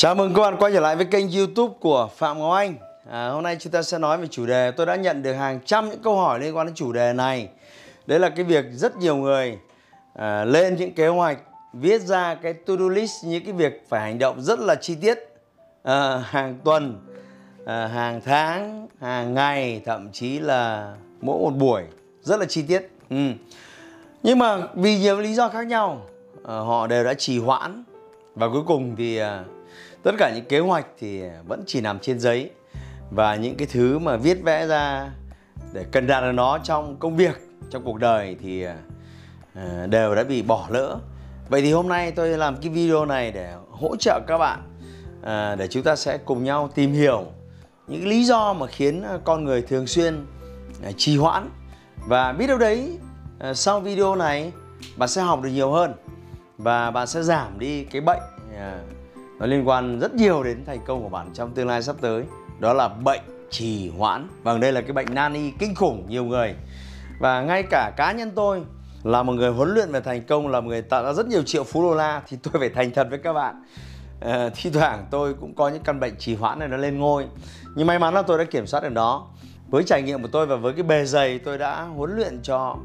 Chào mừng các bạn quay trở lại với kênh YouTube của Phạm Ngọc Anh. À, hôm nay chúng ta sẽ nói về chủ đề tôi đã nhận được hàng trăm những câu hỏi liên quan đến chủ đề này. Đấy là cái việc rất nhiều người à, lên những kế hoạch viết ra cái to-do list những cái việc phải hành động rất là chi tiết à, hàng tuần, à, hàng tháng, hàng ngày, thậm chí là mỗi một buổi rất là chi tiết. Ừ. Nhưng mà vì nhiều lý do khác nhau à, họ đều đã trì hoãn và cuối cùng thì à, tất cả những kế hoạch thì vẫn chỉ nằm trên giấy. Và những cái thứ mà viết vẽ ra để cần đạt được nó trong công việc, trong cuộc đời thì ờ, đều đã bị bỏ lỡ. Vậy thì hôm nay tôi làm cái video này để hỗ trợ các bạn ờ, để chúng ta sẽ cùng nhau tìm hiểu những lý do mà khiến con người thường xuyên ờ, trì hoãn. Và biết đâu đấy sau video này bạn sẽ học được nhiều hơn và bạn sẽ giảm đi cái bệnh nó liên quan rất nhiều đến thành công của bạn trong tương lai sắp tới. Đó là bệnh trì hoãn. Vâng đây là cái bệnh nan y kinh khủng nhiều người. Và ngay cả cá nhân tôi là một người huấn luyện về thành công là một người tạo ra rất nhiều triệu phú đô la thì tôi phải thành thật với các bạn. À, thi thoảng tôi cũng có những căn bệnh trì hoãn này nó lên ngôi. Nhưng may mắn là tôi đã kiểm soát được đó với trải nghiệm của tôi và với cái bề dày tôi đã huấn luyện cho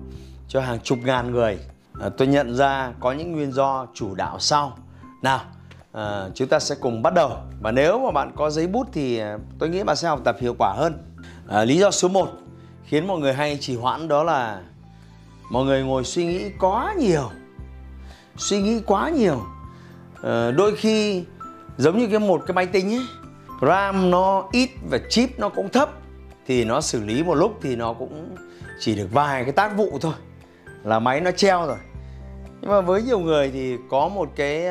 cho hàng chục ngàn người. À, tôi nhận ra có những nguyên do chủ đạo sau. Nào à, chúng ta sẽ cùng bắt đầu. Và nếu mà bạn có giấy bút thì ờ, tôi nghĩ bạn sẽ học tập hiệu quả hơn. À, lý do số 1 khiến mọi người hay trì hoãn đó là mọi người ngồi suy nghĩ quá nhiều suy nghĩ quá nhiều. À, đôi khi giống như cái một cái máy tính ấy ram nó ít và chip nó cũng thấp thì nó xử lý một lúc thì nó cũng chỉ được vài cái tác vụ thôi là máy nó treo rồi. Nhưng mà với nhiều người thì có một cái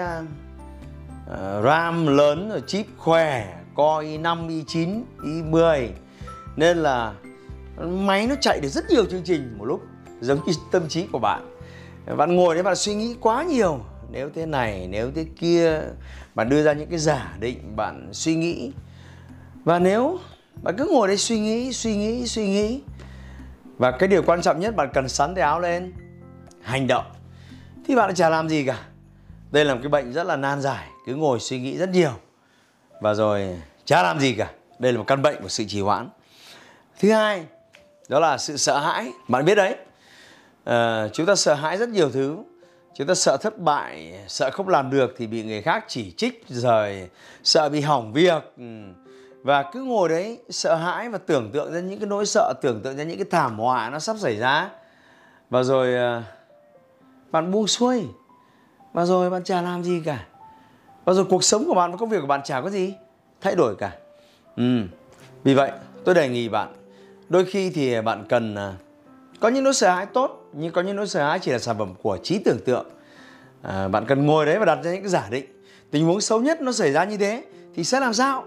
uh, RAM lớn rồi chip khỏe Core i5, i9, i10 nên là máy nó chạy được rất nhiều chương trình một lúc giống như tâm trí của bạn. Bạn ngồi đấy bạn suy nghĩ quá nhiều. Nếu thế này nếu thế kia bạn đưa ra những cái giả định bạn suy nghĩ. Và nếu bạn cứ ngồi đấy suy nghĩ suy nghĩ suy nghĩ và cái điều quan trọng nhất bạn cần sắn tay áo lên hành động thì bạn chả làm gì cả đây là một cái bệnh rất là nan giải cứ ngồi suy nghĩ rất nhiều. Và rồi chả làm gì cả đây là một căn bệnh của sự trì hoãn. Thứ hai đó là sự sợ hãi bạn biết đấy. À, chúng ta sợ hãi rất nhiều thứ. Chúng ta sợ thất bại sợ không làm được thì bị người khác chỉ trích rồi sợ bị hỏng việc. Ừ. Và cứ ngồi đấy sợ hãi và tưởng tượng ra những cái nỗi sợ tưởng tượng ra những cái thảm họa nó sắp xảy ra. Và rồi ờ, bạn buông xuôi và rồi bạn chả làm gì cả. Và rồi cuộc sống của bạn và công việc của bạn chả có gì thay đổi cả. Ừ. vì vậy tôi đề nghị bạn đôi khi thì bạn cần à, có những nỗi sợ hãi tốt nhưng có những nỗi sợ hãi chỉ là sản phẩm của trí tưởng tượng. À, bạn cần ngồi đấy và đặt ra những cái giả định. Tình huống xấu nhất nó xảy ra như thế thì sẽ làm sao?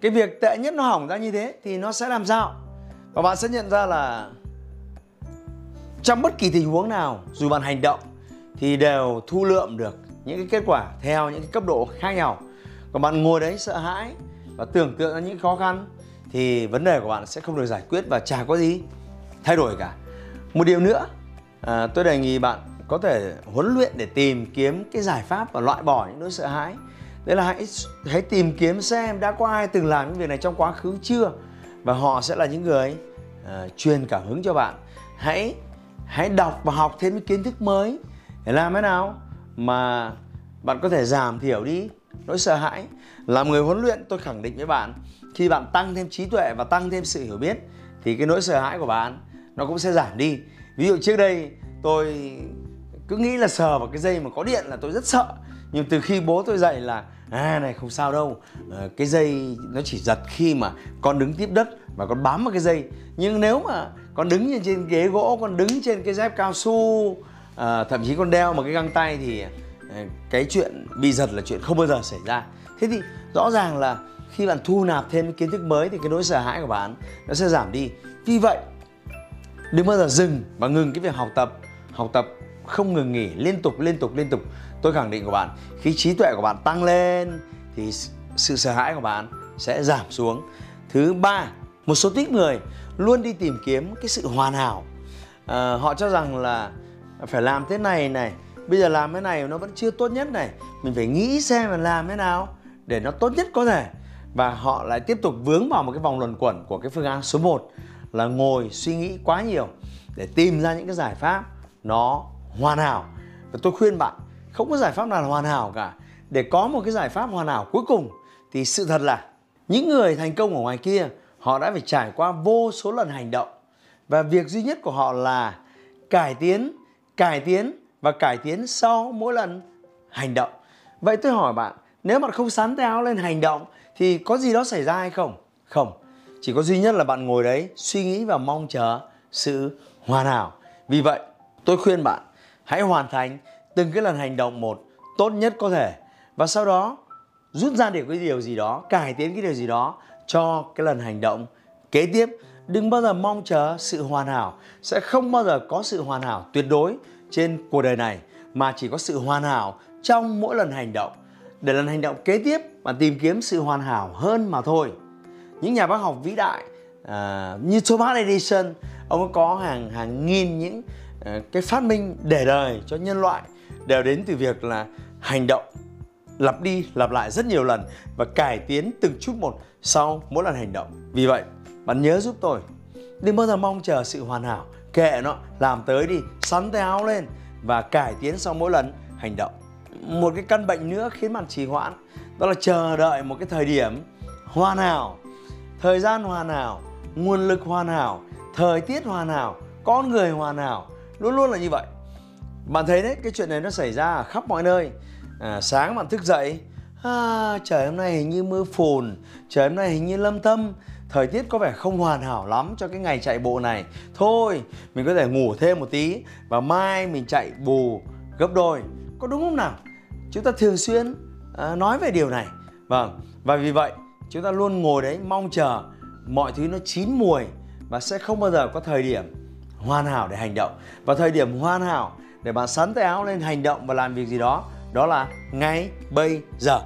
Cái việc tệ nhất nó hỏng ra như thế thì nó sẽ làm sao? Và bạn sẽ nhận ra là trong bất kỳ tình huống nào dù bạn hành động thì đều thu lượm được những cái kết quả theo những cái cấp độ khác nhau. Còn bạn ngồi đấy sợ hãi và tưởng tượng ra những khó khăn thì vấn đề của bạn sẽ không được giải quyết và chả có gì thay đổi cả. Một điều nữa à, tôi đề nghị bạn có thể huấn luyện để tìm kiếm cái giải pháp và loại bỏ những nỗi sợ hãi. Đấy là hãy hãy tìm kiếm xem đã có ai từng làm những việc này trong quá khứ chưa? Và họ sẽ là những người uh, truyền cảm hứng cho bạn. Hãy hãy đọc và học thêm những kiến thức mới để làm thế nào mà bạn có thể giảm thiểu đi nỗi sợ hãi? Làm người huấn luyện tôi khẳng định với bạn khi bạn tăng thêm trí tuệ và tăng thêm sự hiểu biết thì cái nỗi sợ hãi của bạn nó cũng sẽ giảm đi. Ví dụ trước đây tôi cứ nghĩ là sờ vào cái dây mà có điện là tôi rất sợ. Nhưng từ khi bố tôi dạy là à này không sao đâu. À, cái dây nó chỉ giật khi mà con đứng tiếp đất và con bám vào cái dây. Nhưng nếu mà con đứng trên ghế gỗ con đứng trên cái dép cao su à, thậm chí con đeo một cái găng tay thì ờ, cái chuyện bị giật là chuyện không bao giờ xảy ra. Thế thì rõ ràng là khi bạn thu nạp thêm kiến thức mới thì cái nỗi sợ hãi của bạn nó sẽ giảm đi. Vì vậy đừng bao giờ dừng và ngừng cái việc học tập. Học tập không ngừng nghỉ liên tục liên tục liên tục. Tôi khẳng định của bạn khi trí tuệ của bạn tăng lên thì sự sợ hãi của bạn sẽ giảm xuống. Thứ ba một số ít người luôn đi tìm kiếm cái sự hoàn hảo. À, họ cho rằng là phải làm thế này này. Bây giờ làm cái này nó vẫn chưa tốt nhất này. Mình phải nghĩ xem là làm thế nào để nó tốt nhất có thể. Và họ lại tiếp tục vướng vào một cái vòng luẩn quẩn của cái phương án số 1 là ngồi suy nghĩ quá nhiều để tìm ra những cái giải pháp nó hoàn hảo. Và tôi khuyên bạn, không có giải pháp nào là hoàn hảo cả. Để có một cái giải pháp hoàn hảo cuối cùng thì sự thật là những người thành công ở ngoài kia, họ đã phải trải qua vô số lần hành động. Và việc duy nhất của họ là cải tiến cải tiến và cải tiến sau mỗi lần hành động. Vậy tôi hỏi bạn, nếu bạn không sắn tay áo lên hành động, thì có gì đó xảy ra hay không? Không. Chỉ có duy nhất là bạn ngồi đấy, suy nghĩ và mong chờ sự hoàn hảo. Vì vậy, tôi khuyên bạn, hãy hoàn thành từng cái lần hành động một tốt nhất có thể. Và sau đó, rút ra được cái điều gì đó, cải tiến cái điều gì đó cho cái lần hành động kế tiếp. Đừng bao giờ mong chờ sự hoàn hảo. Sẽ không bao giờ có sự hoàn hảo tuyệt đối trên cuộc đời này mà chỉ có sự hoàn hảo trong mỗi lần hành động. Để lần hành động kế tiếp bạn tìm kiếm sự hoàn hảo hơn mà thôi. Những nhà bác học vĩ đại uh, như Thomas Edison ông có hàng hàng nghìn những uh, cái phát minh để đời cho nhân loại đều đến từ việc là hành động lặp đi lặp lại rất nhiều lần và cải tiến từng chút một sau mỗi lần hành động. Vì vậy bạn nhớ giúp tôi. Đừng bao giờ mong chờ sự hoàn hảo kệ nó làm tới đi sắn tay áo lên và cải tiến sau mỗi lần hành động. Một cái căn bệnh nữa khiến bạn trì hoãn đó là chờ đợi một cái thời điểm hoàn hảo thời gian hoàn hảo nguồn lực hoàn hảo thời tiết hoàn hảo con người hoàn hảo luôn luôn là như vậy. Bạn thấy đấy cái chuyện này nó xảy ra ở khắp mọi nơi. À, sáng bạn thức dậy à, trời hôm nay hình như mưa phùn trời hôm nay hình như lâm thâm thời tiết có vẻ không hoàn hảo lắm cho cái ngày chạy bộ này. Thôi mình có thể ngủ thêm một tí và mai mình chạy bù gấp đôi. Có đúng không nào? Chúng ta thường xuyên à, nói về điều này. Vâng và vì vậy chúng ta luôn ngồi đấy mong chờ mọi thứ nó chín mùi và sẽ không bao giờ có thời điểm hoàn hảo để hành động. Và thời điểm hoàn hảo để bạn sắn tay áo lên hành động và làm việc gì đó đó là ngay bây giờ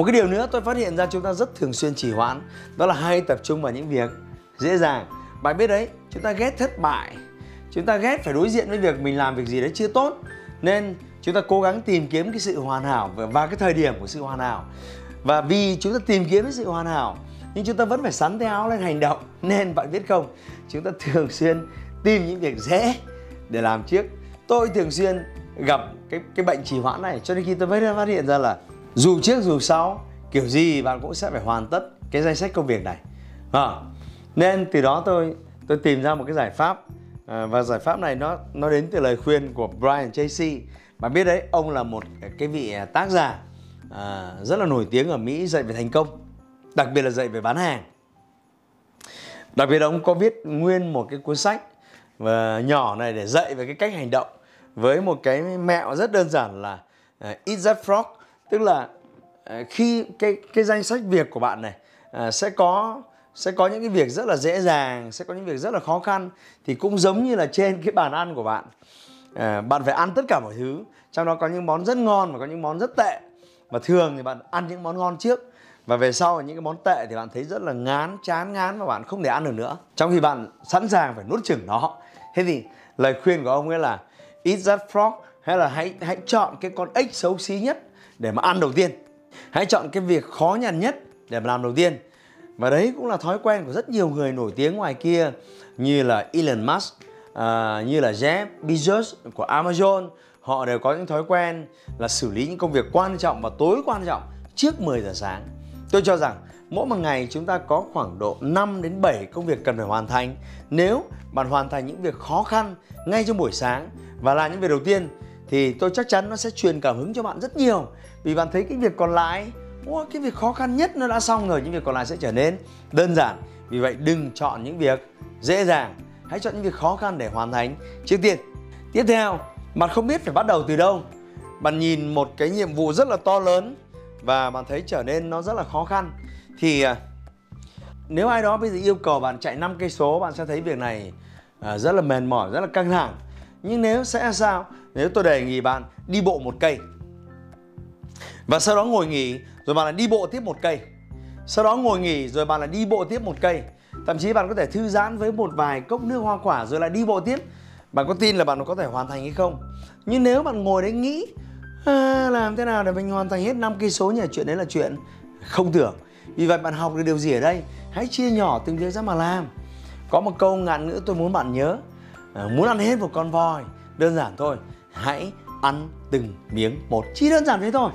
một cái điều nữa tôi phát hiện ra chúng ta rất thường xuyên trì hoãn, đó là hay tập trung vào những việc dễ dàng. Bạn biết đấy, chúng ta ghét thất bại, chúng ta ghét phải đối diện với việc mình làm việc gì đấy chưa tốt, nên chúng ta cố gắng tìm kiếm cái sự hoàn hảo và cái thời điểm của sự hoàn hảo. Và vì chúng ta tìm kiếm cái sự hoàn hảo, nhưng chúng ta vẫn phải sắn tay áo lên hành động. Nên bạn biết không, chúng ta thường xuyên tìm những việc dễ để làm trước. Tôi thường xuyên gặp cái cái bệnh trì hoãn này cho nên khi tôi mới phát hiện ra là dù trước dù sau kiểu gì bạn cũng sẽ phải hoàn tất cái danh sách công việc này. À, nên từ đó tôi tôi tìm ra một cái giải pháp à, và giải pháp này nó nó đến từ lời khuyên của Brian Tracy. Bạn biết đấy ông là một cái vị tác giả à, rất là nổi tiếng ở Mỹ dạy về thành công đặc biệt là dạy về bán hàng. Đặc biệt là ông có viết nguyên một cái cuốn sách và nhỏ này để dạy về cái cách hành động với một cái mẹo rất đơn giản là uh, eat that frog tức là ờ, khi cái cái danh sách việc của bạn này ờ, sẽ có sẽ có những cái việc rất là dễ dàng sẽ có những việc rất là khó khăn thì cũng giống như là trên cái bàn ăn của bạn. À, bạn phải ăn tất cả mọi thứ trong đó có những món rất ngon và có những món rất tệ. Và thường thì bạn ăn những món ngon trước và về sau những cái món tệ thì bạn thấy rất là ngán chán ngán và bạn không thể ăn được nữa. Trong khi bạn sẵn sàng phải nuốt chửng nó. Thế thì lời khuyên của ông ấy là eat that frog hay là hãy hãy chọn cái con ếch xấu xí nhất để mà ăn đầu tiên hãy chọn cái việc khó nhằn nhất để mà làm đầu tiên và đấy cũng là thói quen của rất nhiều người nổi tiếng ngoài kia như là Elon Musk à, như là Jeff Bezos của Amazon họ đều có những thói quen là xử lý những công việc quan trọng và tối quan trọng trước 10 giờ sáng. Tôi cho rằng mỗi một ngày chúng ta có khoảng độ 5 đến 7 công việc cần phải hoàn thành. Nếu bạn hoàn thành những việc khó khăn ngay trong buổi sáng và là những việc đầu tiên thì tôi chắc chắn nó sẽ truyền cảm hứng cho bạn rất nhiều. Vì bạn thấy cái việc còn lại Ủa, cái việc khó khăn nhất nó đã xong rồi những việc còn lại sẽ trở nên đơn giản. Vì vậy đừng chọn những việc dễ dàng hãy chọn những việc khó khăn để hoàn thành. Trước tiên tiếp theo bạn không biết phải bắt đầu từ đâu. Bạn nhìn một cái nhiệm vụ rất là to lớn và bạn thấy trở nên nó rất là khó khăn. Thì à, nếu ai đó bây giờ yêu cầu bạn chạy 5 cây số bạn sẽ thấy việc này à, rất là mệt mỏi rất là căng thẳng. Nhưng nếu sẽ sao? Nếu tôi đề nghị bạn đi bộ một cây và sau đó ngồi nghỉ rồi bạn lại đi bộ tiếp một cây sau đó ngồi nghỉ rồi bạn lại đi bộ tiếp một cây thậm chí bạn có thể thư giãn với một vài cốc nước hoa quả rồi lại đi bộ tiếp. Bạn có tin là bạn có thể hoàn thành hay không? Nhưng nếu bạn ngồi đấy nghĩ à, làm thế nào để mình hoàn thành hết năm cây số nhỉ? Chuyện đấy là chuyện không tưởng. Vì vậy bạn học được điều gì ở đây? Hãy chia nhỏ từng việc ra mà làm. Có một câu ngạn ngữ tôi muốn bạn nhớ. À, muốn ăn hết một con voi đơn giản thôi hãy ăn từng miếng một. Chỉ đơn giản thế thôi.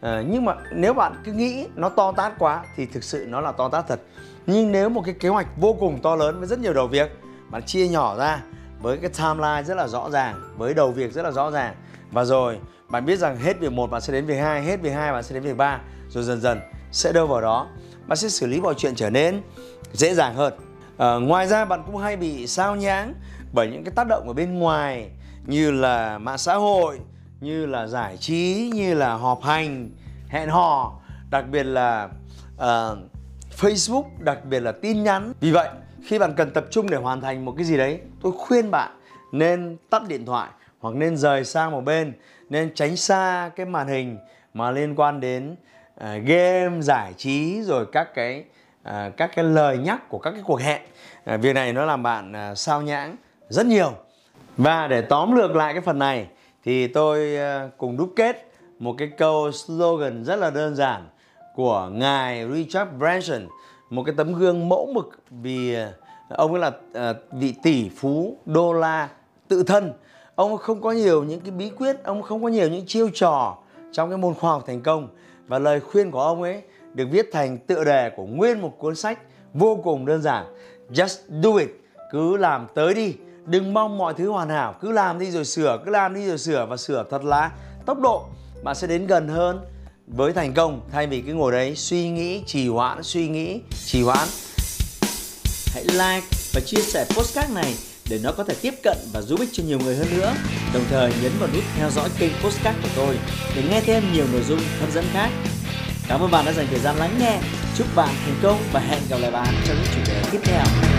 À, nhưng mà nếu bạn cứ nghĩ nó to tát quá thì thực sự nó là to tát thật. Nhưng nếu một cái kế hoạch vô cùng to lớn với rất nhiều đầu việc bạn chia nhỏ ra với cái timeline rất là rõ ràng với đầu việc rất là rõ ràng. Và rồi bạn biết rằng hết việc một bạn sẽ đến việc hai hết việc hai bạn sẽ đến việc ba rồi dần dần sẽ đâu vào đó. Bạn sẽ xử lý mọi chuyện trở nên dễ dàng hơn. À, ngoài ra bạn cũng hay bị sao nhãng bởi những cái tác động ở bên ngoài như là mạng xã hội như là giải trí như là họp hành hẹn hò đặc biệt là uh, Facebook đặc biệt là tin nhắn. Vì vậy khi bạn cần tập trung để hoàn thành một cái gì đấy tôi khuyên bạn nên tắt điện thoại hoặc nên rời sang một bên nên tránh xa cái màn hình mà liên quan đến uh, game giải trí rồi các cái uh, các cái lời nhắc của các cái cuộc hẹn. Uh, việc này nó làm bạn uh, sao nhãng rất nhiều và để tóm lược lại cái phần này, thì tôi ờ, cùng đúc kết một cái câu slogan rất là đơn giản của ngài Richard Branson, một cái tấm gương mẫu mực vì ờ, ông ấy là ờ, vị tỷ phú đô la tự thân. Ông không có nhiều những cái bí quyết, ông không có nhiều những chiêu trò trong cái môn khoa học thành công. Và lời khuyên của ông ấy được viết thành tựa đề của nguyên một cuốn sách vô cùng đơn giản. Just do it, cứ làm tới đi đừng mong mọi thứ hoàn hảo, cứ làm đi rồi sửa, cứ làm đi rồi sửa và sửa thật là tốc độ bạn sẽ đến gần hơn với thành công thay vì cứ ngồi đấy suy nghĩ, trì hoãn, suy nghĩ, trì hoãn hãy like và chia sẻ postcard này để nó có thể tiếp cận và giúp ích cho nhiều người hơn nữa. Đồng thời nhấn vào nút theo dõi kênh Postcard của tôi để nghe thêm nhiều nội dung hấp dẫn khác. Cảm ơn bạn đã dành thời gian lắng nghe. Chúc bạn thành công và hẹn gặp lại bạn trong những chủ đề tiếp theo.